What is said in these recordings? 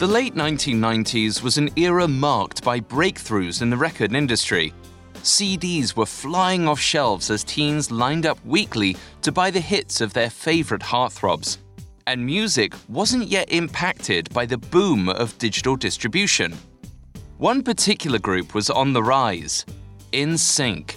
The late 1990s was an era marked by breakthroughs in the record industry. CDs were flying off shelves as teens lined up weekly to buy the hits of their favorite heartthrobs. And music wasn't yet impacted by the boom of digital distribution. One particular group was on the rise NSYNC.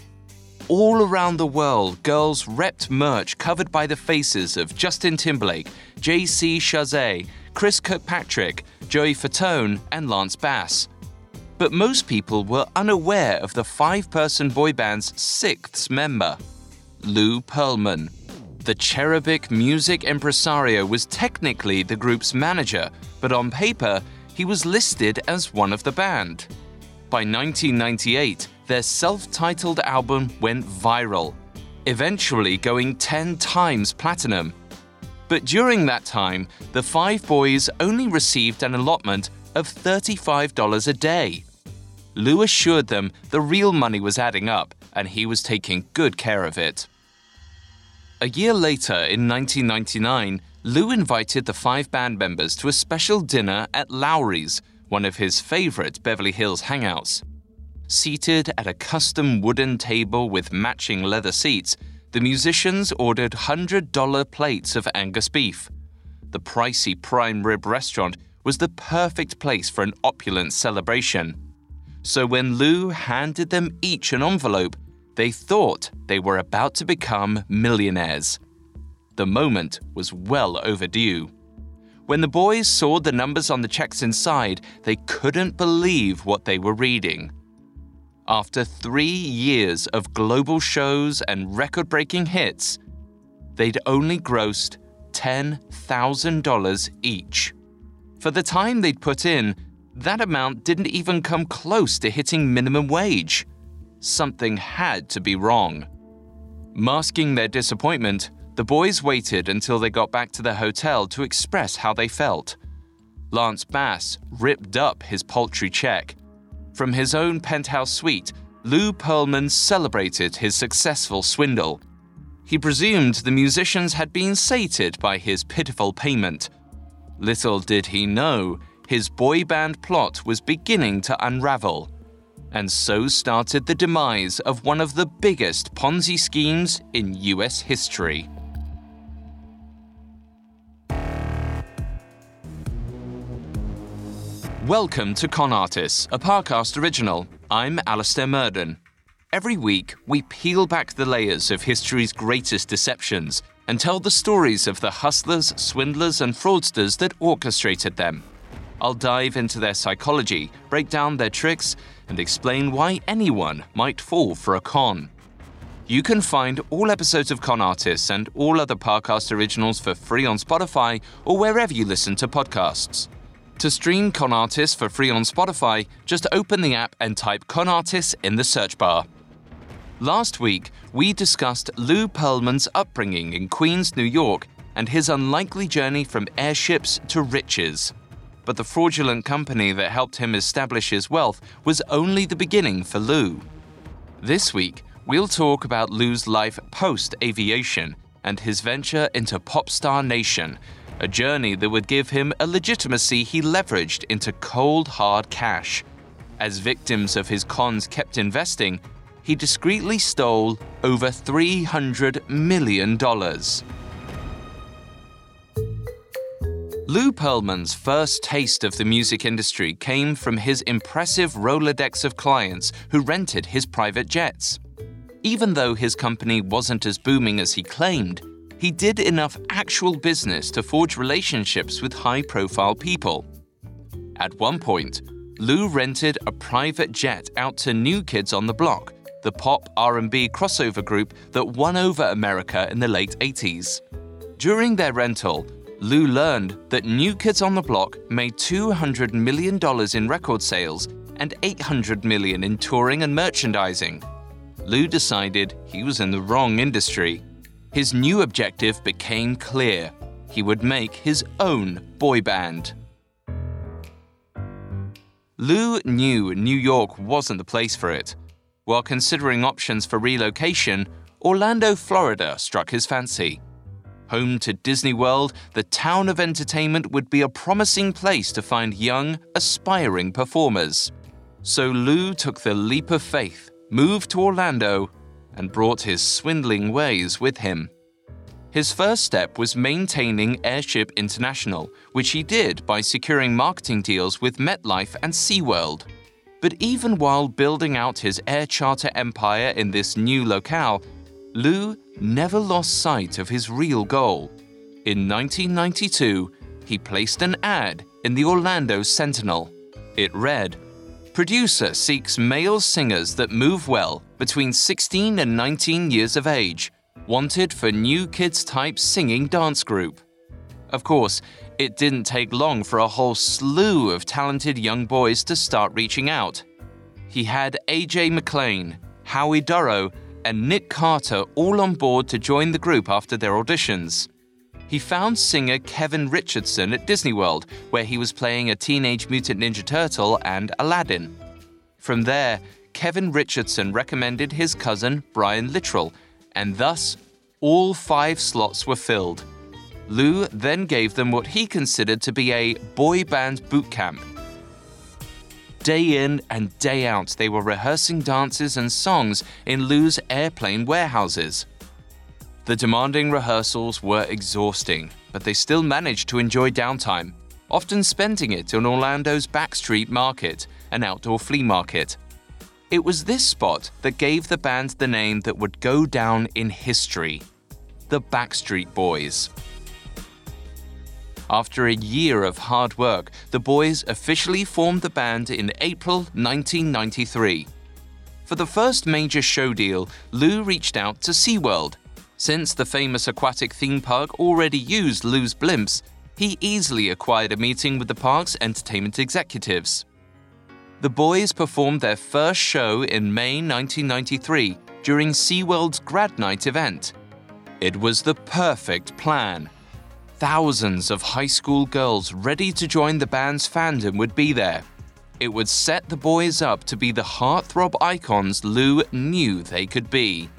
All around the world, girls repped merch covered by the faces of Justin Timberlake, JC Chasez, Chris Kirkpatrick, Joey Fatone, and Lance Bass. But most people were unaware of the five person boy band's sixth member, Lou Pearlman. The cherubic music impresario was technically the group's manager, but on paper, he was listed as one of the band. By 1998, their self titled album went viral, eventually going 10 times platinum. But during that time, the five boys only received an allotment of $35 a day. Lou assured them the real money was adding up and he was taking good care of it. A year later, in 1999, Lou invited the five band members to a special dinner at Lawry's, one of his favorite Beverly Hills hangouts. Seated at a custom wooden table with matching leather seats, the musicians ordered $100 plates of Angus beef. The pricey prime rib restaurant was the perfect place for an opulent celebration. So when Lou handed them each an envelope, they thought they were about to become millionaires. The moment was well overdue. When the boys saw the numbers on the checks inside, they couldn't believe what they were reading. After three years of global shows and record breaking hits, they'd only grossed $10,000 each. For the time they'd put in, that amount didn't even come close to hitting minimum wage. Something had to be wrong. Masking their disappointment, the boys waited until they got back to their hotel to express how they felt. Lance Bass ripped up his paltry check. From his own penthouse suite, Lou Pearlman celebrated his successful swindle. He presumed the musicians had been sated by his pitiful payment. Little did he know, his boy band plot was beginning to unravel. And so started the demise of one of the biggest Ponzi schemes in US history. Welcome to Con Artists, a Parcast original. I'm Alastair Murden. Every week, we peel back the layers of history's greatest deceptions and tell the stories of the hustlers, swindlers, and fraudsters that orchestrated them. I'll dive into their psychology, break down their tricks, and explain why anyone might fall for a con. You can find all episodes of Con Artists and all other Parcast originals for free on Spotify or wherever you listen to podcasts. To stream Con Artists for free on Spotify, just open the app and type Con Artists in the search bar. Last week, we discussed Lou Pearlman's upbringing in Queens, New York, and his unlikely journey from airships to riches. But the fraudulent company that helped him establish his wealth was only the beginning for Lou. This week, we'll talk about Lou's life post aviation and his venture into Popstar Nation, a journey that would give him a legitimacy he leveraged into cold, hard cash. As victims of his cons kept investing, he discreetly stole over $300 million. Lou Pearlman's first taste of the music industry came from his impressive Rolodex of clients who rented his private jets. Even though his company wasn't as booming as he claimed, he did enough actual business to forge relationships with high-profile people. At one point, Lou rented a private jet out to New Kids on the Block, the pop R&B crossover group that won over America in the late 80s. During their rental, Lou learned that New Kids on the Block made $200 million in record sales and $800 million in touring and merchandising. Lou decided he was in the wrong industry. His new objective became clear. He would make his own boy band. Lou knew New York wasn't the place for it. While considering options for relocation, Orlando, Florida struck his fancy. Home to Disney World, the town of entertainment would be a promising place to find young, aspiring performers. So Lou took the leap of faith, moved to Orlando, and brought his swindling ways with him. His first step was maintaining Airship International, which he did by securing marketing deals with MetLife and SeaWorld. But even while building out his air charter empire in this new locale, Lou never lost sight of his real goal. In 1992, he placed an ad in the Orlando Sentinel. It read, Producer seeks male singers that move well between 16 and 19 years of age, wanted for new kids type singing dance group. Of course, it didn't take long for a whole slew of talented young boys to start reaching out. He had AJ McLean, Howie Dorough, and Nick Carter all on board to join the group after their auditions. He found singer Kevin Richardson at Disney World, where he was playing a Teenage Mutant Ninja Turtle and Aladdin. From there, Kevin Richardson recommended his cousin Brian Littrell, and thus all five slots were filled. Lou then gave them what he considered to be a boy band boot camp Day in and day out, they were rehearsing dances and songs in Lou's airplane warehouses. The demanding rehearsals were exhausting, but they still managed to enjoy downtime, often spending it in Orlando's Backstreet Market, an outdoor flea market. It was this spot that gave the band the name that would go down in history the Backstreet Boys. After a year of hard work, the boys officially formed the band in April 1993. For the first major show deal, Lou reached out to SeaWorld. Since the famous aquatic theme park already used Lou's blimps, he easily acquired a meeting with the park's entertainment executives. The boys performed their first show in May 1993 during SeaWorld's Grad Night event. It was the perfect plan thousands of high school girls ready to join the band's fandom would be there. It would set the boys up to be the heartthrob icons Lou knew they could be.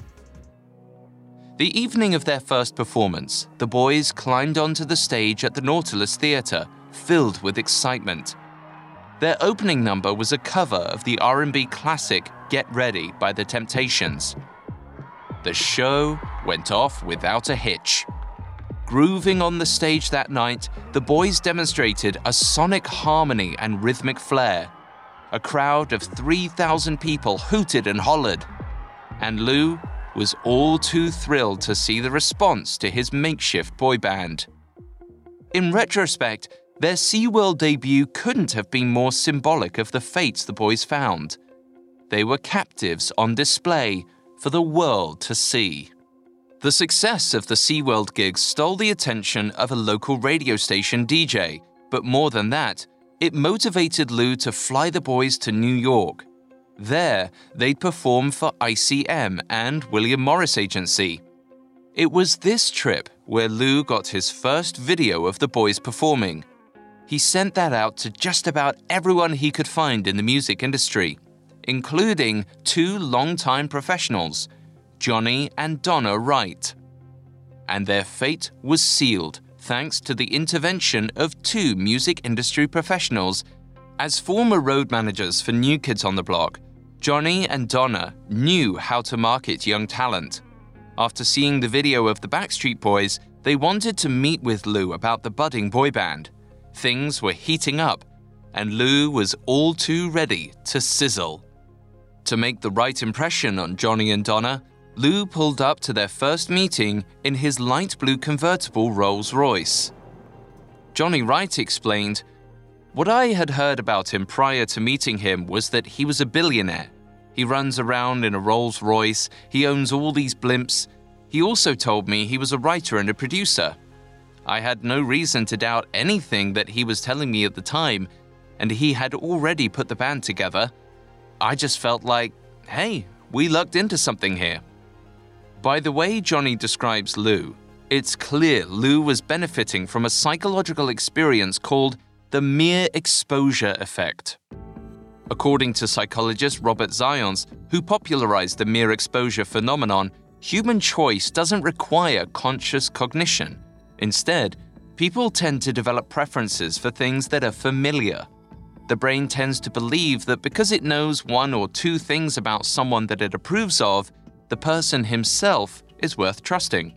The evening of their first performance, the boys climbed onto the stage at the Nautilus Theatre, filled with excitement. Their opening number was a cover of the R&B classic Get Ready by The Temptations. The show went off without a hitch. Grooving on the stage that night, the boys demonstrated a sonic harmony and rhythmic flair. A crowd of 3,000 people hooted and hollered. And Lou was all too thrilled to see the response to his makeshift boy band. In retrospect, their SeaWorld debut couldn't have been more symbolic of the fates the boys found. They were captives on display for the world to see. The success of the SeaWorld gigs stole the attention of a local radio station DJ, but more than that, it motivated Lou to fly the boys to New York. There, they'd perform for ICM and William Morris Agency. It was this trip where Lou got his first video of the boys performing. He sent that out to just about everyone he could find in the music industry, including two longtime professionals, Johnny and Donna Wright. And their fate was sealed thanks to the intervention of two music industry professionals. As former road managers for New Kids on the Block, Johnny and Donna knew how to market young talent. After seeing the video of the Backstreet Boys, they wanted to meet with Lou about the budding boy band. Things were heating up, and Lou was all too ready to sizzle. To make the right impression on Johnny and Donna, Lou pulled up to their first meeting in his light blue convertible Rolls Royce. Johnny Wright explained, What I had heard about him prior to meeting him was that he was a billionaire. He runs around in a Rolls Royce, he owns all these blimps. He also told me he was a writer and a producer. I had no reason to doubt anything that he was telling me at the time, and he had already put the band together. I just felt like, hey, we lucked into something here. By the way Johnny describes Lou, it's clear Lou was benefiting from a psychological experience called the mere exposure effect. According to psychologist Robert Zajonc, who popularized the mere exposure phenomenon, human choice doesn't require conscious cognition. Instead, people tend to develop preferences for things that are familiar. The brain tends to believe that because it knows one or two things about someone that it approves of, the person himself is worth trusting.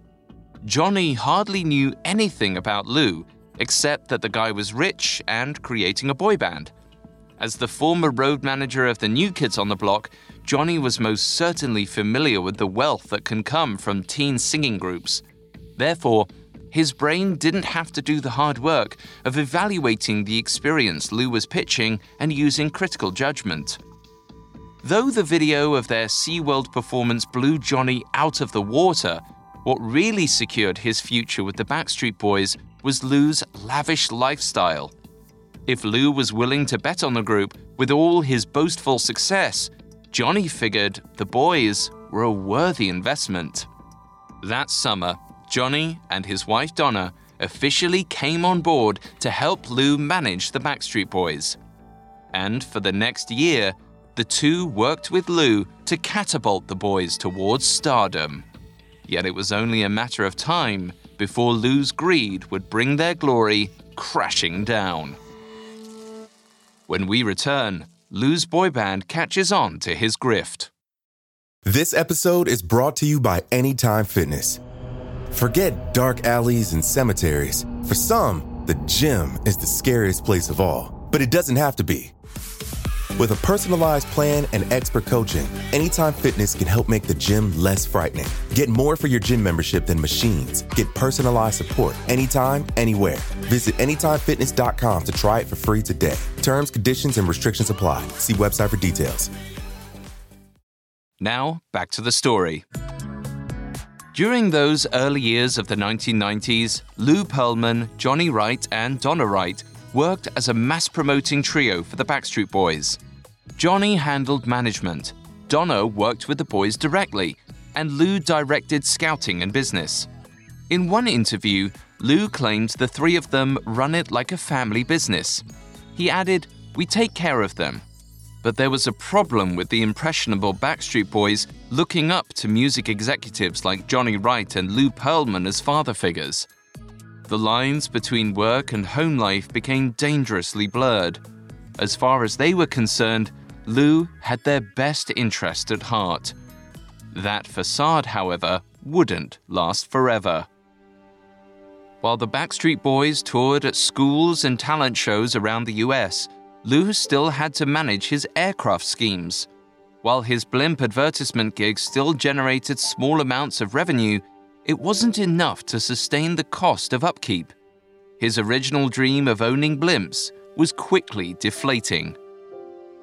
Johnny hardly knew anything about Lou, except that the guy was rich and creating a boy band. As the former road manager of the New Kids on the Block, Johnny was most certainly familiar with the wealth that can come from teen singing groups. Therefore, his brain didn't have to do the hard work of evaluating the experience Lou was pitching and using critical judgment. Though the video of their SeaWorld performance blew Johnny out of the water, what really secured his future with the Backstreet Boys was Lou's lavish lifestyle. If Lou was willing to bet on the group with all his boastful success, Johnny figured the boys were a worthy investment. That summer, Johnny and his wife Donna officially came on board to help Lou manage the Backstreet Boys. And for the next year, the two worked with Lou to catapult the boys towards stardom. Yet it was only a matter of time before Lou's greed would bring their glory crashing down. When we return, Lou's boy band catches on to his grift. This episode is brought to you by Anytime Fitness. Forget dark alleys and cemeteries. For some, the gym is the scariest place of all, but it doesn't have to be. With a personalized plan and expert coaching, Anytime Fitness can help make the gym less frightening. Get more for your gym membership than machines. Get personalized support anytime, anywhere. Visit AnytimeFitness.com to try it for free today. Terms, conditions, and restrictions apply. See website for details. Now, back to the story. During those early years of the 1990s, Lou Pearlman, Johnny Wright, and Donna Wright worked as a mass promoting trio for the Backstreet Boys. Johnny handled management, Donna worked with the boys directly, and Lou directed scouting and business. In one interview, Lou claimed the three of them run it like a family business. He added, We take care of them. But there was a problem with the impressionable Backstreet Boys looking up to music executives like Johnny Wright and Lou Pearlman as father figures. The lines between work and home life became dangerously blurred. As far as they were concerned, Lou had their best interest at heart. That facade, however, wouldn't last forever. While the Backstreet Boys toured at schools and talent shows around the US, Lou still had to manage his aircraft schemes. While his blimp advertisement gigs still generated small amounts of revenue, it wasn't enough to sustain the cost of upkeep. His original dream of owning blimps was quickly deflating.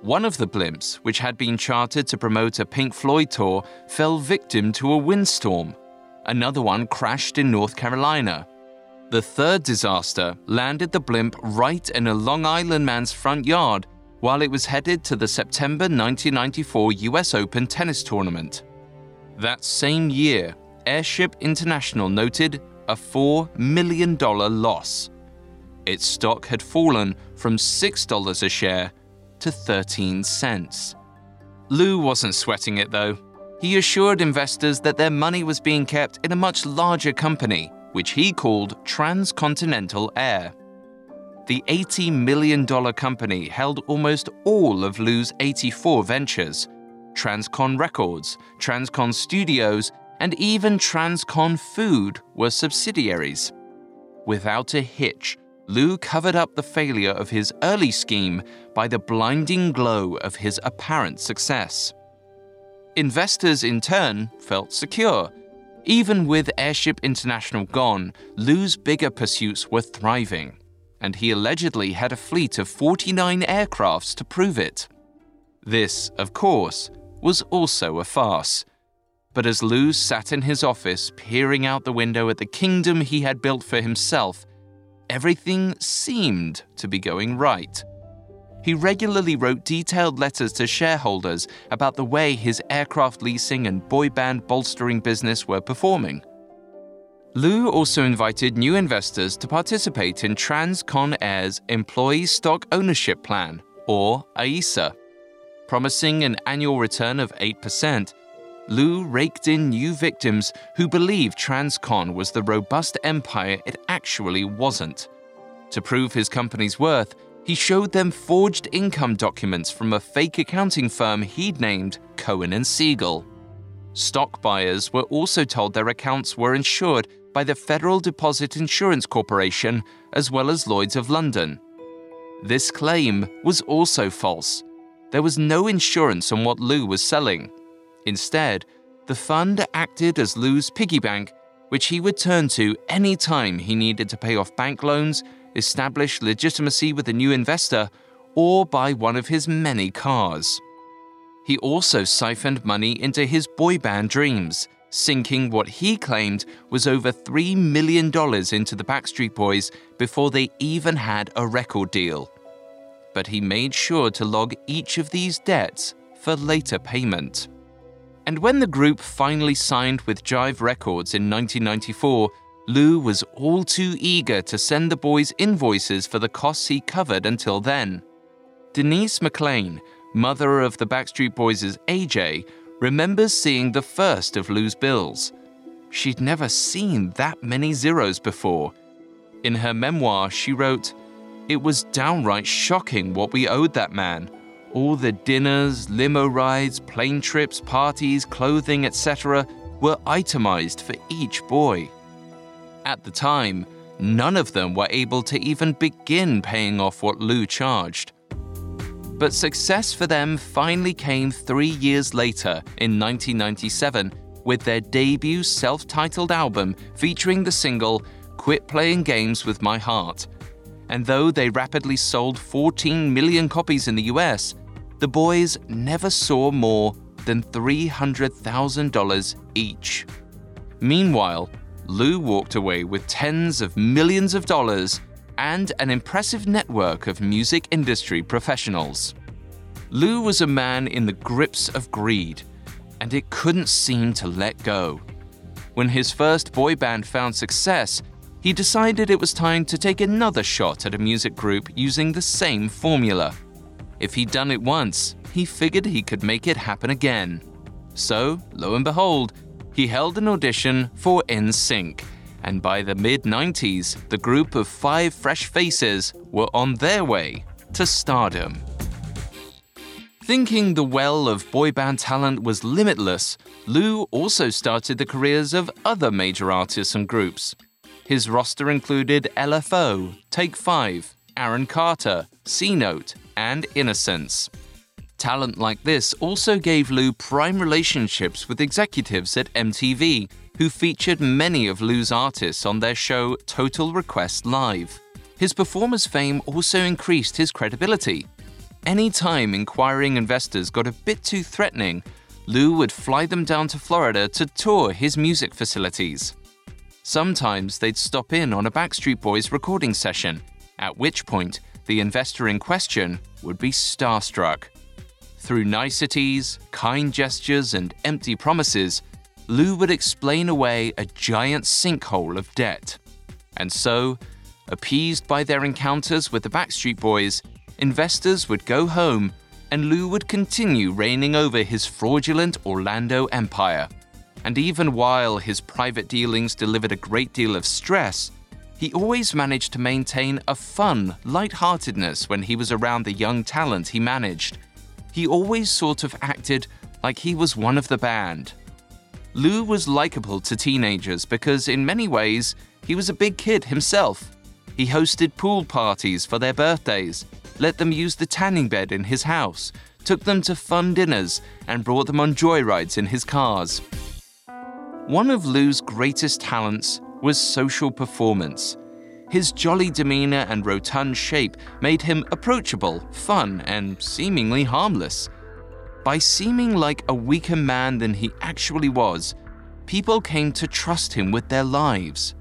One of the blimps, which had been chartered to promote a Pink Floyd tour, fell victim to a windstorm. Another one crashed in North Carolina. The third disaster landed the blimp right in a Long Island man's front yard while it was headed to the September 1994 US Open tennis tournament. That same year, Airship International noted a $4 million loss. Its stock had fallen from $6 a share to 13 cents. Lou wasn't sweating it though. He assured investors that their money was being kept in a much larger company, which he called Transcontinental Air. The $80 million company held almost all of Lou's 84 ventures Transcon Records, Transcon Studios, and even Transcon Food were subsidiaries. Without a hitch, Lou covered up the failure of his early scheme by the blinding glow of his apparent success. Investors, in turn, felt secure. Even with Airship International gone, Lou's bigger pursuits were thriving, and he allegedly had a fleet of 49 aircrafts to prove it. This, of course, was also a farce. But as Lou sat in his office, peering out the window at the kingdom he had built for himself, everything seemed to be going right. He regularly wrote detailed letters to shareholders about the way his aircraft leasing and boy band bolstering business were performing. Lou also invited new investors to participate in Transcon Air's Employee Stock Ownership Plan, or AISA. Promising an annual return of 8%, Lou raked in new victims who believed Transcon was the robust empire it actually wasn't. To prove his company's worth, he showed them forged income documents from a fake accounting firm he'd named Cohen and Siegel. Stock buyers were also told their accounts were insured by the Federal Deposit Insurance Corporation as well as Lloyd's of London. This claim was also false. There was no insurance on what Lou was selling. Instead, the fund acted as Lou's piggy bank, which he would turn to any time he needed to pay off bank loans, establish legitimacy with a new investor, or buy one of his many cars. He also siphoned money into his boy band dreams, sinking what he claimed was over $3 million into the Backstreet Boys before they even had a record deal. But he made sure to log each of these debts for later payment. And when the group finally signed with Jive Records in 1994, Lou was all too eager to send the boys invoices for the costs he covered until then. Denise McLean, mother of the Backstreet Boys' AJ, remembers seeing the first of Lou's bills. She'd never seen that many zeros before. In her memoir, she wrote, It was downright shocking what we owed that man. All the dinners, limo rides, plane trips, parties, clothing, etc., were itemized for each boy. At the time, none of them were able to even begin paying off what Lou charged. But success for them finally came three years later in 1997 with their debut self titled album featuring the single Quit Playing Games with My Heart. And though they rapidly sold 14 million copies in the US, the boys never saw more than $300,000 each. Meanwhile, Lou walked away with tens of millions of dollars and an impressive network of music industry professionals. Lou was a man in the grips of greed, and it couldn't seem to let go. When his first boy band found success, he decided it was time to take another shot at a music group using the same formula. If he'd done it once, he figured he could make it happen again. So, lo and behold, he held an audition for NSYNC, and by the mid 90s, the group of five fresh faces were on their way to stardom. Thinking the well of boy band talent was limitless, Lou also started the careers of other major artists and groups. His roster included LFO, Take 5, Aaron Carter, C Note, and Innosense. Talent like this also gave Lou prime relationships with executives at MTV, who featured many of Lou's artists on their show Total Request Live. His performer's fame also increased his credibility. Anytime inquiring investors got a bit too threatening, Lou would fly them down to Florida to tour his music facilities. Sometimes they'd stop in on a Backstreet Boys recording session, at which point the investor in question would be starstruck. Through niceties, kind gestures, and empty promises, Lou would explain away a giant sinkhole of debt. And so, appeased by their encounters with the Backstreet Boys, investors would go home and Lou would continue reigning over his fraudulent Orlando empire. And even while his private dealings delivered a great deal of stress, he always managed to maintain a fun, light-heartedness when he was around the young talent he managed. He always sort of acted like he was one of the band. Lou was likable to teenagers because, in many ways, he was a big kid himself. He hosted pool parties for their birthdays, let them use the tanning bed in his house, took them to fun dinners, and brought them on joyrides in his cars. One of Lou's greatest talents was social performance. His jolly demeanor and rotund shape made him approachable, fun, and seemingly harmless. By seeming like a weaker man than he actually was, people came to trust him with their lives.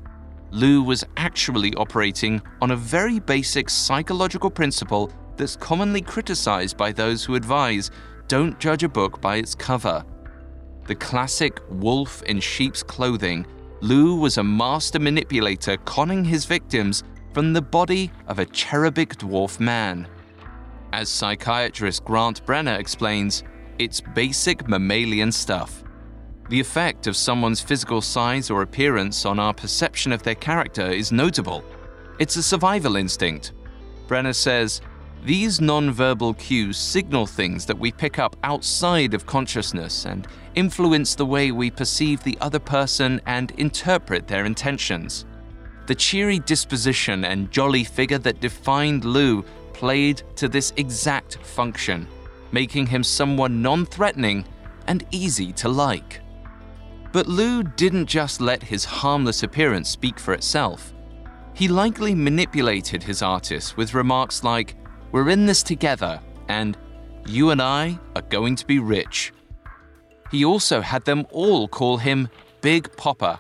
Lou was actually operating on a very basic psychological principle that's commonly criticized by those who advise don't judge a book by its cover. The classic wolf in sheep's clothing Lou was a master manipulator conning his victims from the body of a cherubic dwarf man. As psychiatrist Grant Brenner explains, it's basic mammalian stuff. The effect of someone's physical size or appearance on our perception of their character is notable. It's a survival instinct. Brenner says, these non-verbal cues signal things that we pick up outside of consciousness and influence the way we perceive the other person and interpret their intentions. The cheery disposition and jolly figure that defined Lou played to this exact function, making him someone non-threatening and easy to like. But Lou didn't just let his harmless appearance speak for itself. He likely manipulated his artists with remarks like, we're in this together, and you and I are going to be rich. He also had them all call him Big Poppa.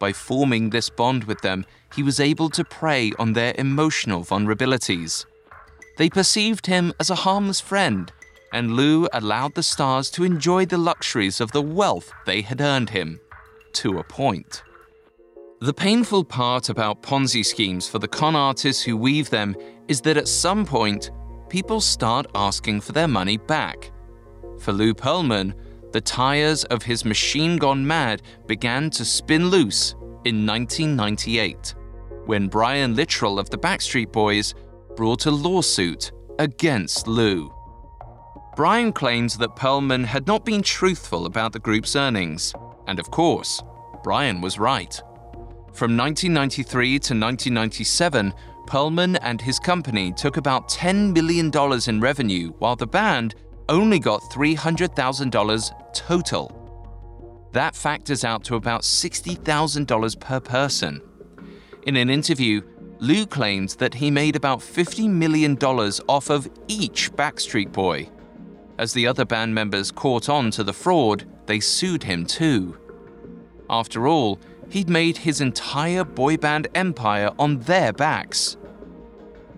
By forming this bond with them, he was able to prey on their emotional vulnerabilities. They perceived him as a harmless friend, and Lou allowed the stars to enjoy the luxuries of the wealth they had earned him, to a point. The painful part about Ponzi schemes for the con artists who weave them is that at some point, people start asking for their money back. For Lou Pearlman, the tires of his machine gone mad began to spin loose in 1998, when Brian Littrell of the Backstreet Boys brought a lawsuit against Lou. Brian claimed that Pearlman had not been truthful about the group's earnings, and of course, Brian was right. From 1993 to 1997, Pearlman and his company took about $10 million in revenue, while the band only got $300,000 total. That factors out to about $60,000 per person. In an interview, Lou claims that he made about $50 million off of each Backstreet Boy. As the other band members caught on to the fraud, they sued him too. After all, he'd made his entire boy band empire on their backs.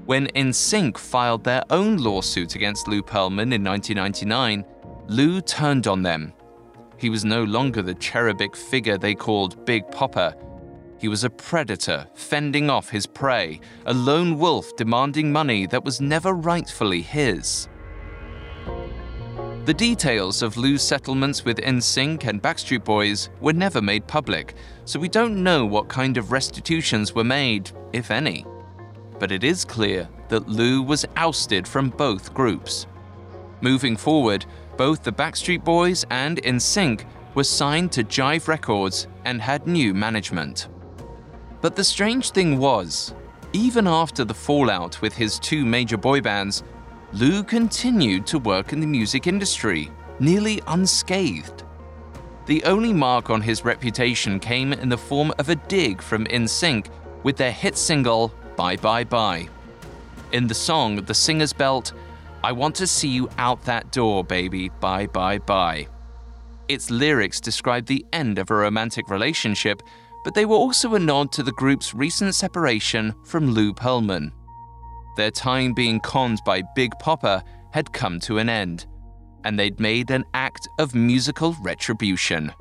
When NSYNC filed their own lawsuit against Lou Pearlman in 1999, Lou turned on them. He was no longer the cherubic figure they called Big Poppa. He was a predator fending off his prey, a lone wolf demanding money that was never rightfully his. The details of Lou's settlements with NSYNC and Backstreet Boys were never made public, so we don't know what kind of restitutions were made, if any. But it is clear that Lou was ousted from both groups. Moving forward, both the Backstreet Boys and NSYNC were signed to Jive Records and had new management. But the strange thing was, even after the fallout with his two major boy bands, Lou continued to work in the music industry, nearly unscathed. The only mark on his reputation came in the form of a dig from NSYNC with their hit single Bye Bye Bye. In the song, the singers belt, I want to see you out that door, baby, bye bye bye. Its lyrics describe the end of a romantic relationship, but they were also a nod to the group's recent separation from Lou Pearlman. Their time being conned by Big Poppa had come to an end, and they'd made an act of musical retribution.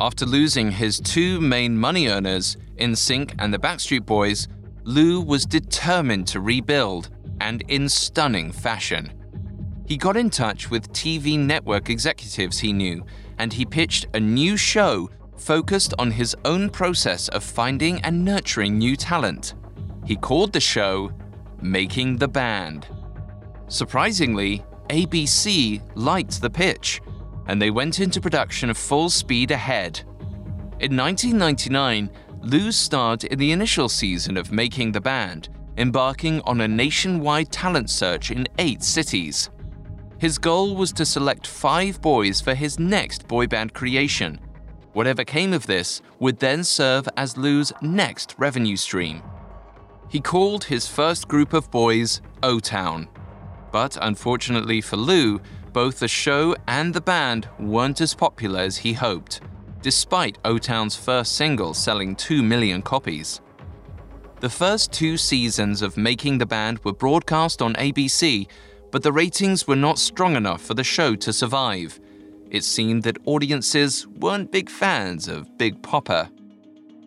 After losing his two main money earners, NSYNC and the Backstreet Boys, Lou was determined to rebuild, and in stunning fashion. He got in touch with TV network executives he knew, and he pitched a new show focused on his own process of finding and nurturing new talent. He called the show Making the Band. Surprisingly, ABC liked the pitch, and they went into production full speed ahead. In 1999, Lou starred in the initial season of Making the Band, embarking on a nationwide talent search in eight cities. His goal was to select five boys for his next boy band creation. Whatever came of this would then serve as Lou's next revenue stream. He called his first group of boys O Town. But unfortunately for Lou, both the show and the band weren't as popular as he hoped, despite O Town's first single selling 2 million copies. The first two seasons of Making the Band were broadcast on ABC, but the ratings were not strong enough for the show to survive. It seemed that audiences weren't big fans of Big Poppa.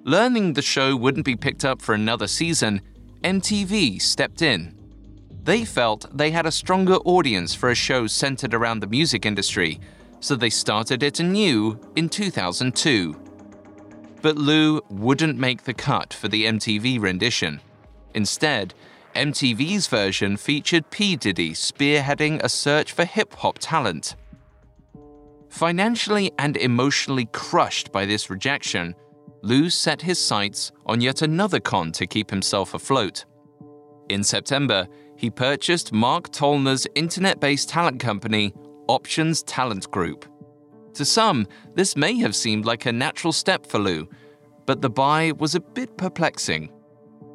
Learning the show wouldn't be picked up for another season, MTV stepped in. They felt they had a stronger audience for a show centered around the music industry, so they started it anew in 2002. But Lou wouldn't make the cut for the MTV rendition. Instead, MTV's version featured P. Diddy spearheading a search for hip hop talent. Financially and emotionally crushed by this rejection, Lou set his sights on yet another con to keep himself afloat. In September, he purchased Mark Tollner's internet based talent company, Options Talent Group. To some, this may have seemed like a natural step for Lou, but the buy was a bit perplexing.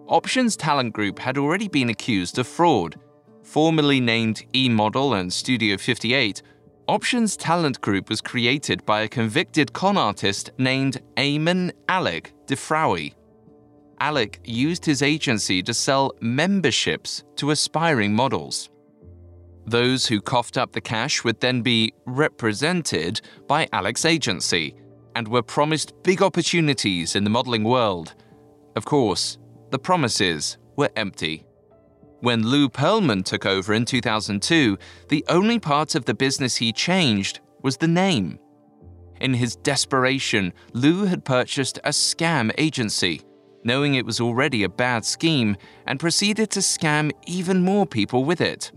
Options Talent Group had already been accused of fraud. Formerly named E Model and Studio 58, Options Talent Group was created by a convicted con artist named Ayman Alec Defraoui. Alec used his agency to sell memberships to aspiring models. Those who coughed up the cash would then be represented by Alec's agency and were promised big opportunities in the modeling world. Of course, the promises were empty. When Lou Pearlman took over in 2002, the only part of the business he changed was the name. In his desperation, Lou had purchased a scam agency, knowing it was already a bad scheme, and proceeded to scam even more people with it.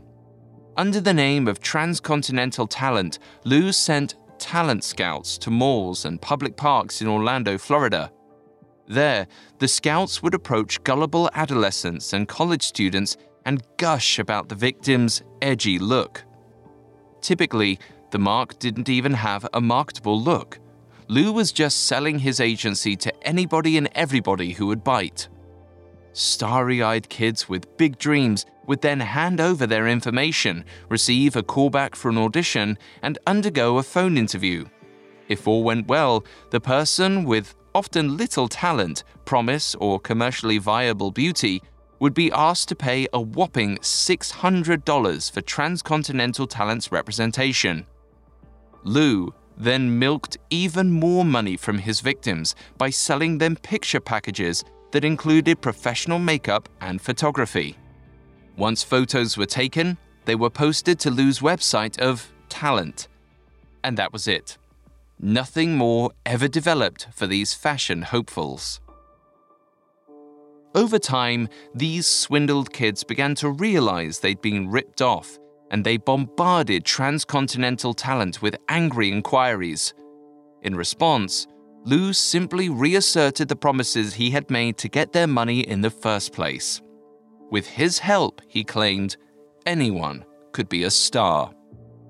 Under the name of Transcontinental Talent, Lou sent talent scouts to malls and public parks in Orlando, Florida. There, the scouts would approach gullible adolescents and college students and gush about the victim's edgy look. Typically, the mark didn't even have a marketable look. Lou was just selling his agency to anybody and everybody who would bite. Starry eyed kids with big dreams would then hand over their information, receive a callback for an audition, and undergo a phone interview. If all went well, the person with often little talent, promise, or commercially viable beauty would be asked to pay a whopping $600 for transcontinental talent's representation. Lou then milked even more money from his victims by selling them picture packages that included professional makeup and photography. Once photos were taken, they were posted to Lou's website of Talent. And that was it. Nothing more ever developed for these fashion hopefuls. Over time, these swindled kids began to realize they'd been ripped off, and they bombarded transcontinental talent with angry inquiries. In response, Lou simply reasserted the promises he had made to get their money in the first place. With his help, he claimed, anyone could be a star.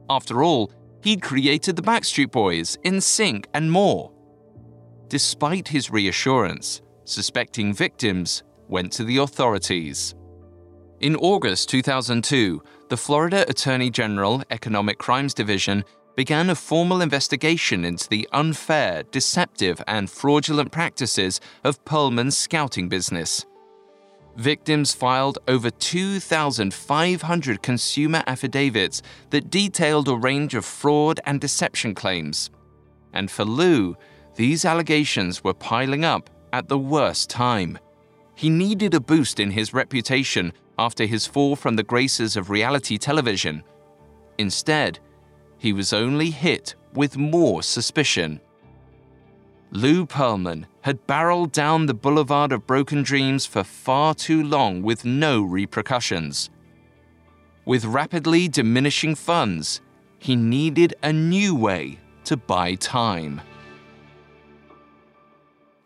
After all, he'd created the Backstreet Boys, NSYNC, and more. Despite his reassurance, suspecting victims went to the authorities. In August 2002, the Florida Attorney General Economic Crimes Division began a formal investigation into the unfair, deceptive, and fraudulent practices of Pearlman's scouting business. Victims filed over 2,500 consumer affidavits that detailed a range of fraud and deception claims. And for Lou, these allegations were piling up at the worst time. He needed a boost in his reputation after his fall from the graces of reality television. Instead, he was only hit with more suspicion. Lou Pearlman had barreled down the boulevard of broken dreams for far too long with no repercussions. With rapidly diminishing funds, he needed a new way to buy time.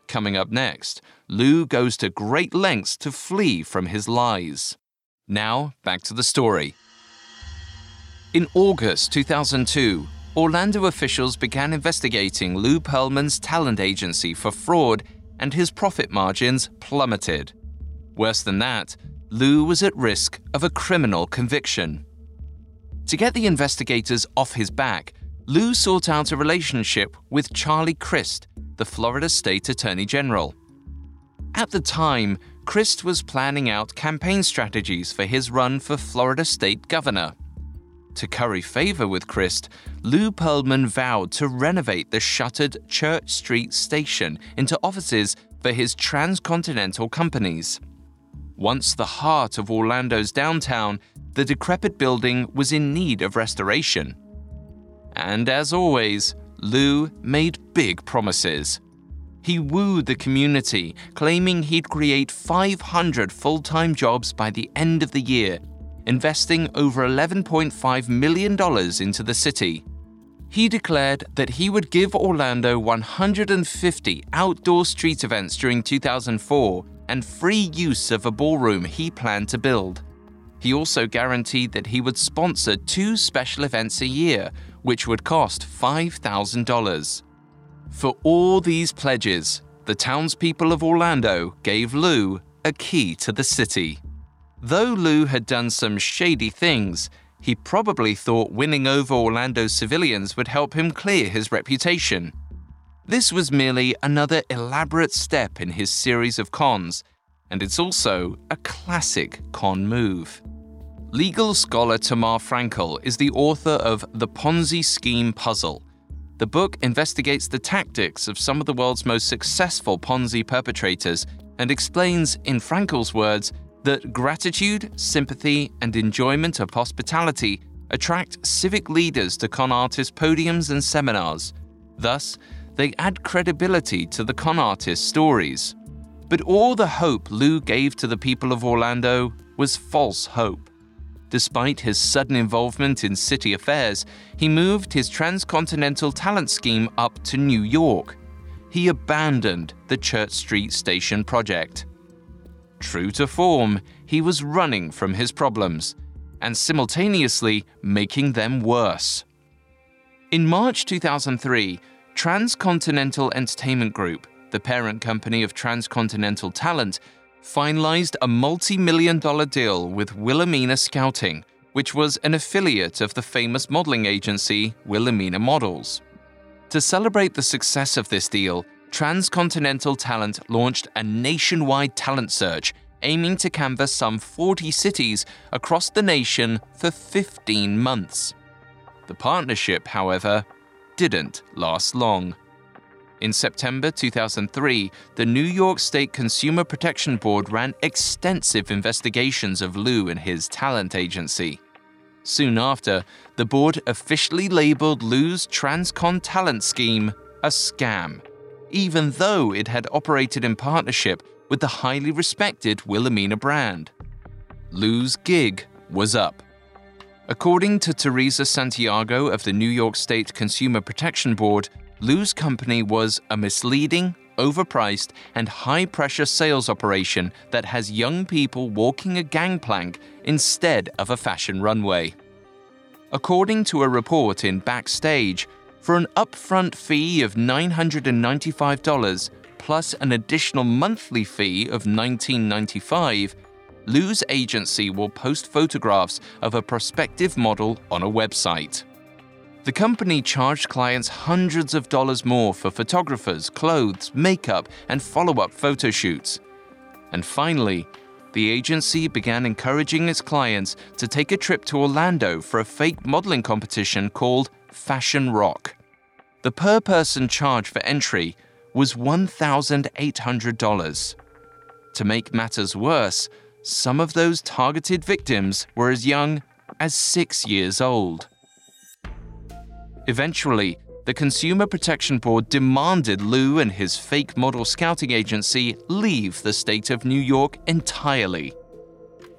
Coming up next, Lou goes to great lengths to flee from his lies. Now, back to the story. In August 2002, Orlando officials began investigating Lou Pearlman's talent agency for fraud, and his profit margins plummeted. Worse than that, Lou was at risk of a criminal conviction. To get the investigators off his back, Lou sought out a relationship with Charlie Crist, the Florida State Attorney General. At the time, Crist was planning out campaign strategies for his run for Florida State Governor. To curry favor with Crist, Lou Pearlman vowed to renovate the shuttered Church Street station into offices for his transcontinental companies. Once the heart of Orlando's downtown, the decrepit building was in need of restoration. And as always, Lou made big promises. He wooed the community, claiming he'd create 500 full time jobs by the end of the year, investing over $11.5 million into the city. He declared that he would give Orlando 150 outdoor street events during 2004 and free use of a ballroom he planned to build. He also guaranteed that he would sponsor two special events a year, which would cost $5,000. For all these pledges, the townspeople of Orlando gave Lou a key to the city. Though Lou had done some shady things, he probably thought winning over Orlando's civilians would help him clear his reputation. This was merely another elaborate step in his series of cons, and it's also a classic con move. Legal scholar Tamar Frankel is the author of The Ponzi Scheme Puzzle. The book investigates the tactics of some of the world's most successful Ponzi perpetrators and explains, in Frankel's words, that gratitude, sympathy, and enjoyment of hospitality attract civic leaders to con artist podiums and seminars. Thus, they add credibility to the con artist stories. But all the hope Lou gave to the people of Orlando was false hope. Despite his sudden involvement in city affairs, he moved his transcontinental talent scheme up to New York. He abandoned the Church Street Station project. True to form, he was running from his problems and simultaneously making them worse. In March 2003, Transcontinental Entertainment Group, the parent company of Transcontinental Talent, finalized a multi million dollar deal with Wilhelmina Scouting, which was an affiliate of the famous modeling agency Wilhelmina Models. To celebrate the success of this deal, Transcontinental Talent launched a nationwide talent search aiming to canvass some 40 cities across the nation for 15 months. The partnership, however, didn't last long. In September 2003, the New York State Consumer Protection Board ran extensive investigations of Lou and his talent agency. Soon after, the board officially labeled Lou's Transcon talent scheme a scam, even though it had operated in partnership with the highly respected Wilhelmina brand. Lou's gig was up. According to Teresa Santiago of the New York State Consumer Protection Board, Lou's company was a misleading, overpriced, and high pressure sales operation that has young people walking a gangplank instead of a fashion runway. According to a report in Backstage, for an upfront fee of $995 plus an additional monthly fee of 1995, Lou's agency will post photographs of a prospective model on a website. The company charged clients hundreds of dollars more for photographers, clothes, makeup, and follow up photo shoots. And finally, the agency began encouraging its clients to take a trip to Orlando for a fake modeling competition called Fashion Rock. the per person charge for entry was $1,800. To make matters worse, some of those targeted victims were as young as six years old. Eventually, the Consumer Protection Board demanded Lou and his fake model scouting agency leave the state of New York entirely.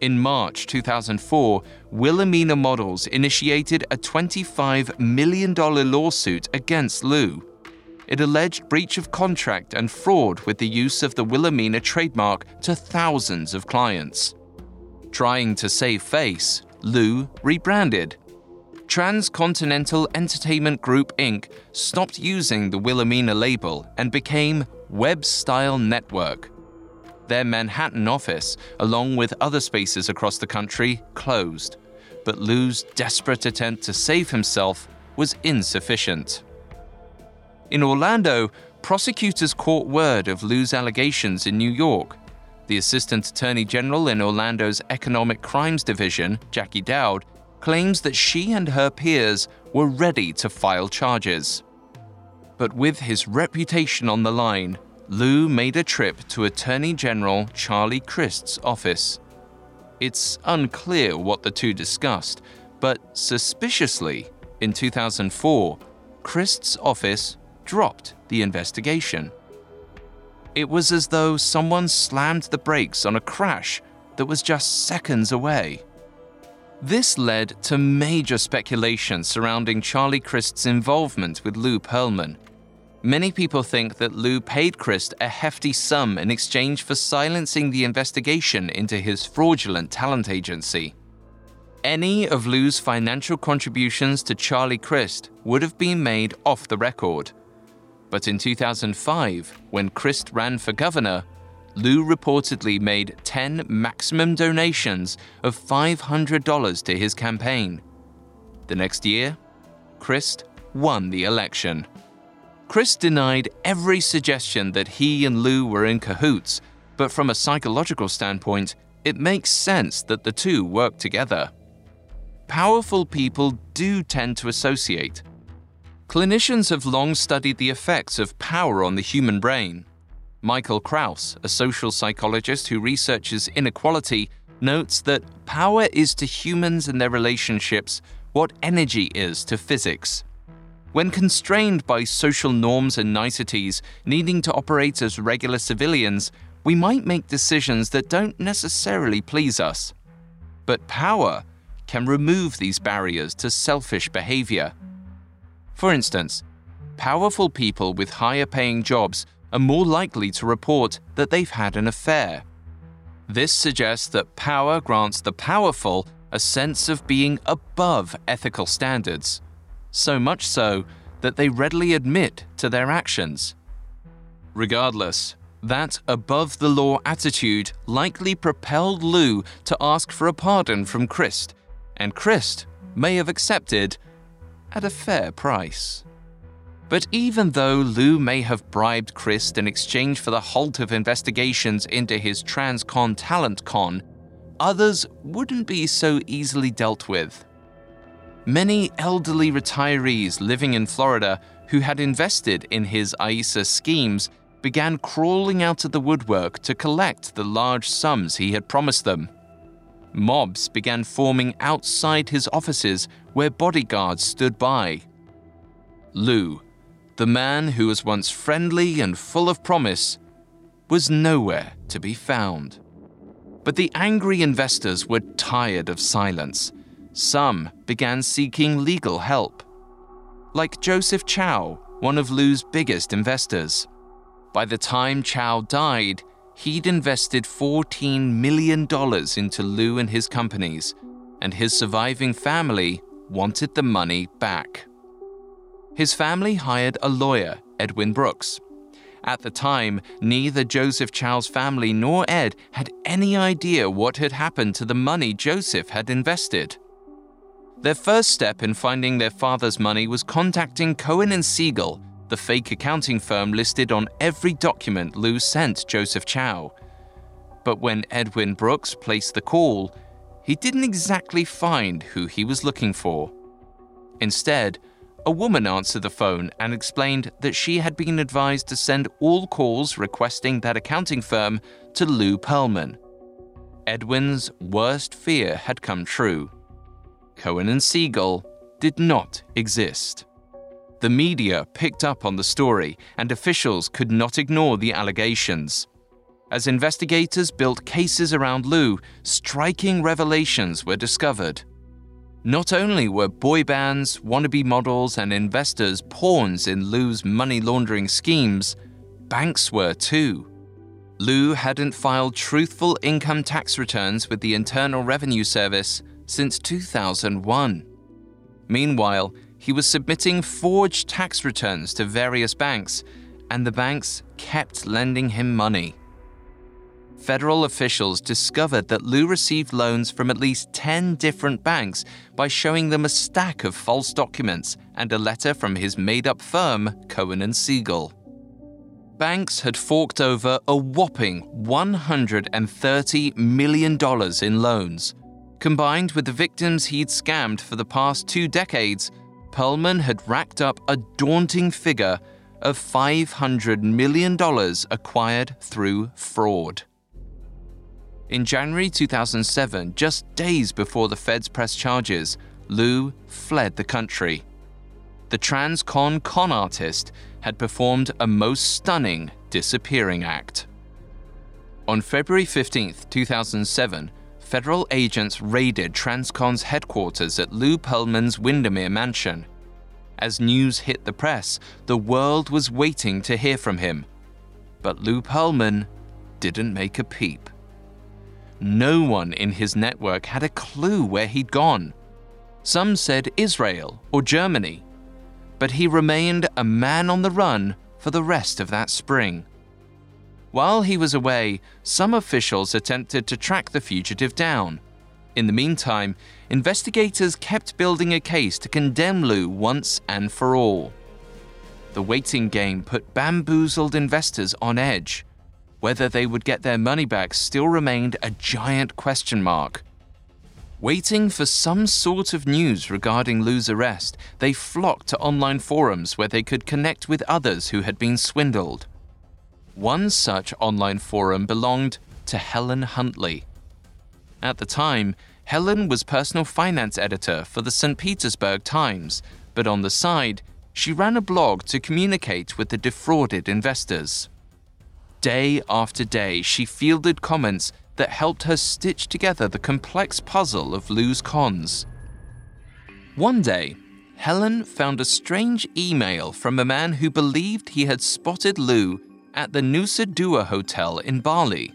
In March 2004, Wilhelmina Models initiated a $25 million lawsuit against Lou. It alleged breach of contract and fraud with the use of the Wilhelmina trademark to thousands of clients. Trying to save face, Lou rebranded. Transcontinental Entertainment Group Inc. stopped using the Wilhelmina label and became Web Style Network. Their Manhattan office, along with other spaces across the country, closed, but Lou's desperate attempt to save himself was insufficient. In Orlando, prosecutors caught word of Lou's allegations in New York. The Assistant Attorney General in Orlando's Economic Crimes Division, Jackie Dowd, claims that she and her peers were ready to file charges. But with his reputation on the line, Lou made a trip to Attorney General Charlie Crist's office. It's unclear what the two discussed, but suspiciously, in 2004, Crist's office dropped the investigation. It was as though someone slammed the brakes on a crash that was just seconds away. This led to major speculation surrounding Charlie Crist's involvement with Lou Pearlman Many people think that Lou paid Crist a hefty sum in exchange for silencing the investigation into his fraudulent talent agency. Any of Lou's financial contributions to Charlie Crist would have been made off the record. But in 2005, when Crist ran for governor, Lou reportedly made 10 maximum donations of $500 to his campaign. The next year, Crist won the election. Crist denied every suggestion that he and Lou were in cahoots, but from a psychological standpoint, it makes sense that the two work together. Powerful people do tend to associate. Clinicians have long studied the effects of power on the human brain. Michael Kraus, a social psychologist who researches inequality, notes that power is to humans and their relationships what energy is to physics. When constrained by social norms and niceties, needing to operate as regular civilians, we might make decisions that don't necessarily please us. But power can remove these barriers to selfish behavior. For instance, powerful people with higher paying jobs are more likely to report that they've had an affair. This suggests that power grants the powerful a sense of being above ethical standards so much so that they readily admit to their actions. Regardless, that above the law attitude likely propelled Lou to ask for a pardon from Crist, and Crist may have accepted at a fair price. But even though Lou may have bribed Crist in exchange for the halt of investigations into his Transcon Talent Con, others wouldn't be so easily dealt with. Many elderly retirees living in Florida who had invested in his EISA schemes began crawling out of the woodwork to collect the large sums he had promised them. Mobs began forming outside his offices where bodyguards stood by. Lou, the man who was once friendly and full of promise, was nowhere to be found. But the angry investors were tired of silence some began seeking legal help. Like Joseph Chow, one of Lou's biggest investors. By the time Chow died, he'd invested $14 million into Lou and his companies, and his surviving family wanted the money back. His family hired a lawyer, Edwin Brooks. At the time, neither Joseph Chow's family nor Ed had any idea what had happened to the money Joseph had invested. Their first step in finding their father's money was contacting Cohen and Siegel, the fake accounting firm listed on every document Lou sent Joseph Chow. But when Edwin Brooks placed the call, he didn't exactly find who he was looking for. Instead, a woman answered the phone and explained that she had been advised to send all calls requesting that accounting firm to Lou Pearlman. Edwin's worst fear had come true. Cohen and Siegel did not exist. The media picked up on the story, and officials could not ignore the allegations. As investigators built cases around Lou, striking revelations were discovered. Not only were boy bands, wannabe models, and investors pawns in Lou's money laundering schemes, banks were too. Lou hadn't filed truthful income tax returns with the Internal Revenue Service since 2001. Meanwhile, he was submitting forged tax returns to various banks, and the banks kept lending him money federal officials discovered that Lou received loans from at least 10 different banks by showing them a stack of false documents and a letter from his made up firm, Cohen and Siegel. Banks had forked over a whopping $130 million in loans. Combined with the victims he'd scammed for the past two decades, Pearlman had racked up a daunting figure of $500 million acquired through fraud. In January 2007, just days before the feds pressed charges, Lou fled the country. The trans-con con artist had performed a most stunning disappearing act. On February 15, 2007, federal agents raided Transcon's headquarters at Lou Pearlman's Windermere mansion. As news hit the press, the world was waiting to hear from him. But Lou Pearlman didn't make a peep. No one in his network had a clue where he'd gone. Some said Israel or Germany, but he remained a man on the run for the rest of that spring. While he was away, some officials attempted to track the fugitive down. In the meantime, investigators kept building a case to condemn Lou once and for all. The waiting game put bamboozled investors on edge. Whether they would get their money back still remained a giant question mark. Waiting for some sort of news regarding Lou's arrest, they flocked to online forums where they could connect with others who had been swindled. One such online forum belonged to Helen Huntley. At the time, Helen was personal finance editor for the St. Petersburg Times, but on the side, she ran a blog to communicate with the defrauded investors. Day after day, she fielded comments that helped her stitch together the complex puzzle of Lou's cons. One day, Helen found a strange email from a man who believed he had spotted Lou at the Nusa Dua Hotel in Bali.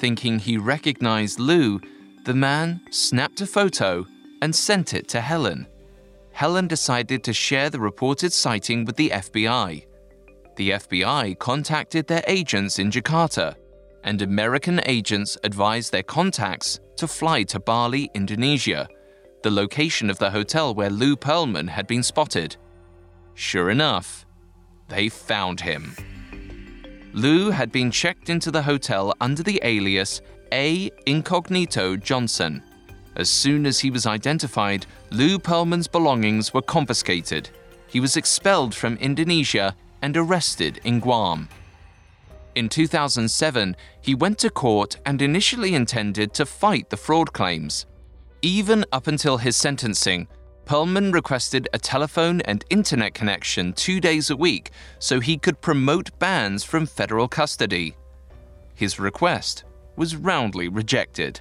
Thinking he recognized Lou, the man snapped a photo and sent it to Helen. Helen decided to share the reported sighting with the FBI the FBI contacted their agents in Jakarta, and American agents advised their contacts to fly to Bali, Indonesia, the location of the hotel where Lou Pearlman had been spotted. Sure enough, they found him. Lou had been checked into the hotel under the alias A. Incognito Johnson. As soon as he was identified, Lou Pearlman's belongings were confiscated. He was expelled from Indonesia and arrested in Guam. In 2007, he went to court and initially intended to fight the fraud claims. Even up until his sentencing, Pearlman requested a telephone and internet connection two days a week so he could promote bands from federal custody. His request was roundly rejected.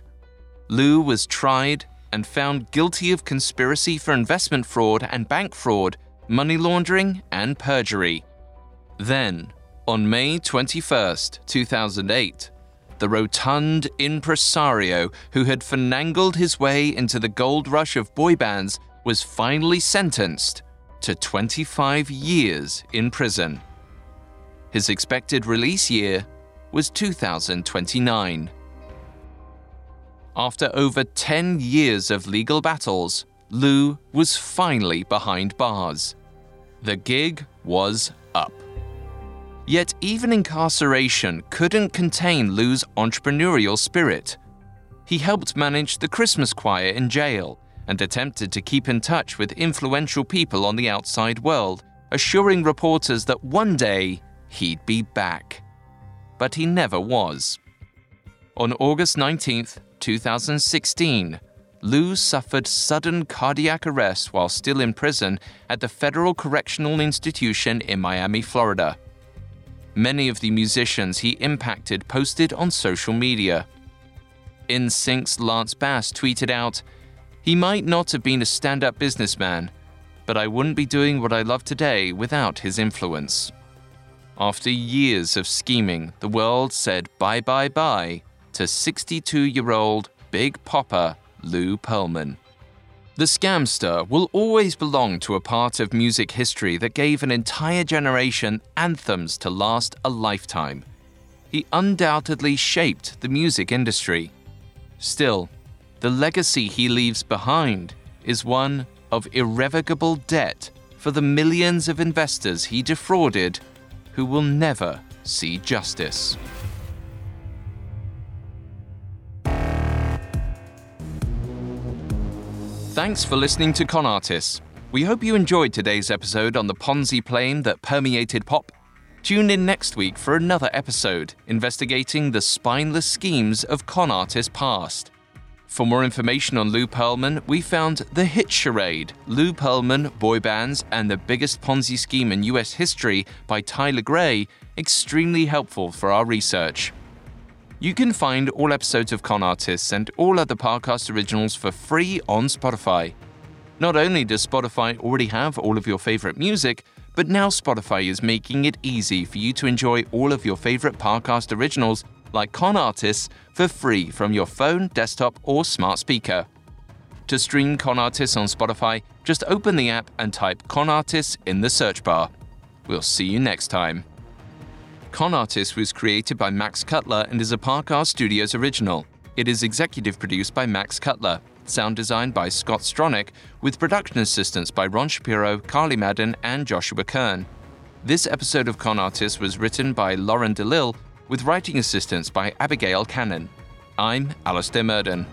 Lou was tried and found guilty of conspiracy for investment fraud and bank fraud, money laundering, and perjury. Then, on May 21, 2008, the rotund impresario who had finangled his way into the gold rush of boy bands was finally sentenced to 25 years in prison. His expected release year was 2029. After over 10 years of legal battles, Lou was finally behind bars. The gig was up. Yet, even incarceration couldn't contain Lou's entrepreneurial spirit. He helped manage the Christmas choir in jail and attempted to keep in touch with influential people on the outside world, assuring reporters that one day he'd be back. But he never was. On August 19, 2016, Lou suffered sudden cardiac arrest while still in prison at the Federal Correctional Institution in Miami, Florida. Many of the musicians he impacted posted on social media. NSYNC's Lance Bass tweeted out, He might not have been a stand up businessman, but I wouldn't be doing what I love today without his influence. After years of scheming, the world said bye bye bye to 62 year old Big Poppa Lou Pearlman. The Scamster will always belong to a part of music history that gave an entire generation anthems to last a lifetime. He undoubtedly shaped the music industry. Still, the legacy he leaves behind is one of irrevocable debt for the millions of investors he defrauded who will never see justice. Thanks for listening to Con Artists. We hope you enjoyed today's episode on the Ponzi plane that permeated pop. Tune in next week for another episode investigating the spineless schemes of con artists past. For more information on Lou Pearlman, we found The Hit Charade, Lou Pearlman, Boy Bands, and the Biggest Ponzi Scheme in US History by Tyler Gray extremely helpful for our research. You can find all episodes of Con Artists and all other podcast originals for free on Spotify. Not only does Spotify already have all of your favorite music, but now Spotify is making it easy for you to enjoy all of your favorite podcast originals like Con Artists for free from your phone, desktop, or smart speaker. To stream Con Artists on Spotify, just open the app and type Con Artists in the search bar. We'll see you next time. Con Artists was created by Max Cutler and is a Parcast Studios original. It is executive produced by Max Cutler, sound designed by Scott Stronach, with production assistance by Ron Shapiro, Carly Madden, and Joshua Kern. This episode of Con Artists was written by Lauren DeLille, with writing assistance by Abigail Cannon. I'm Alastair Murden.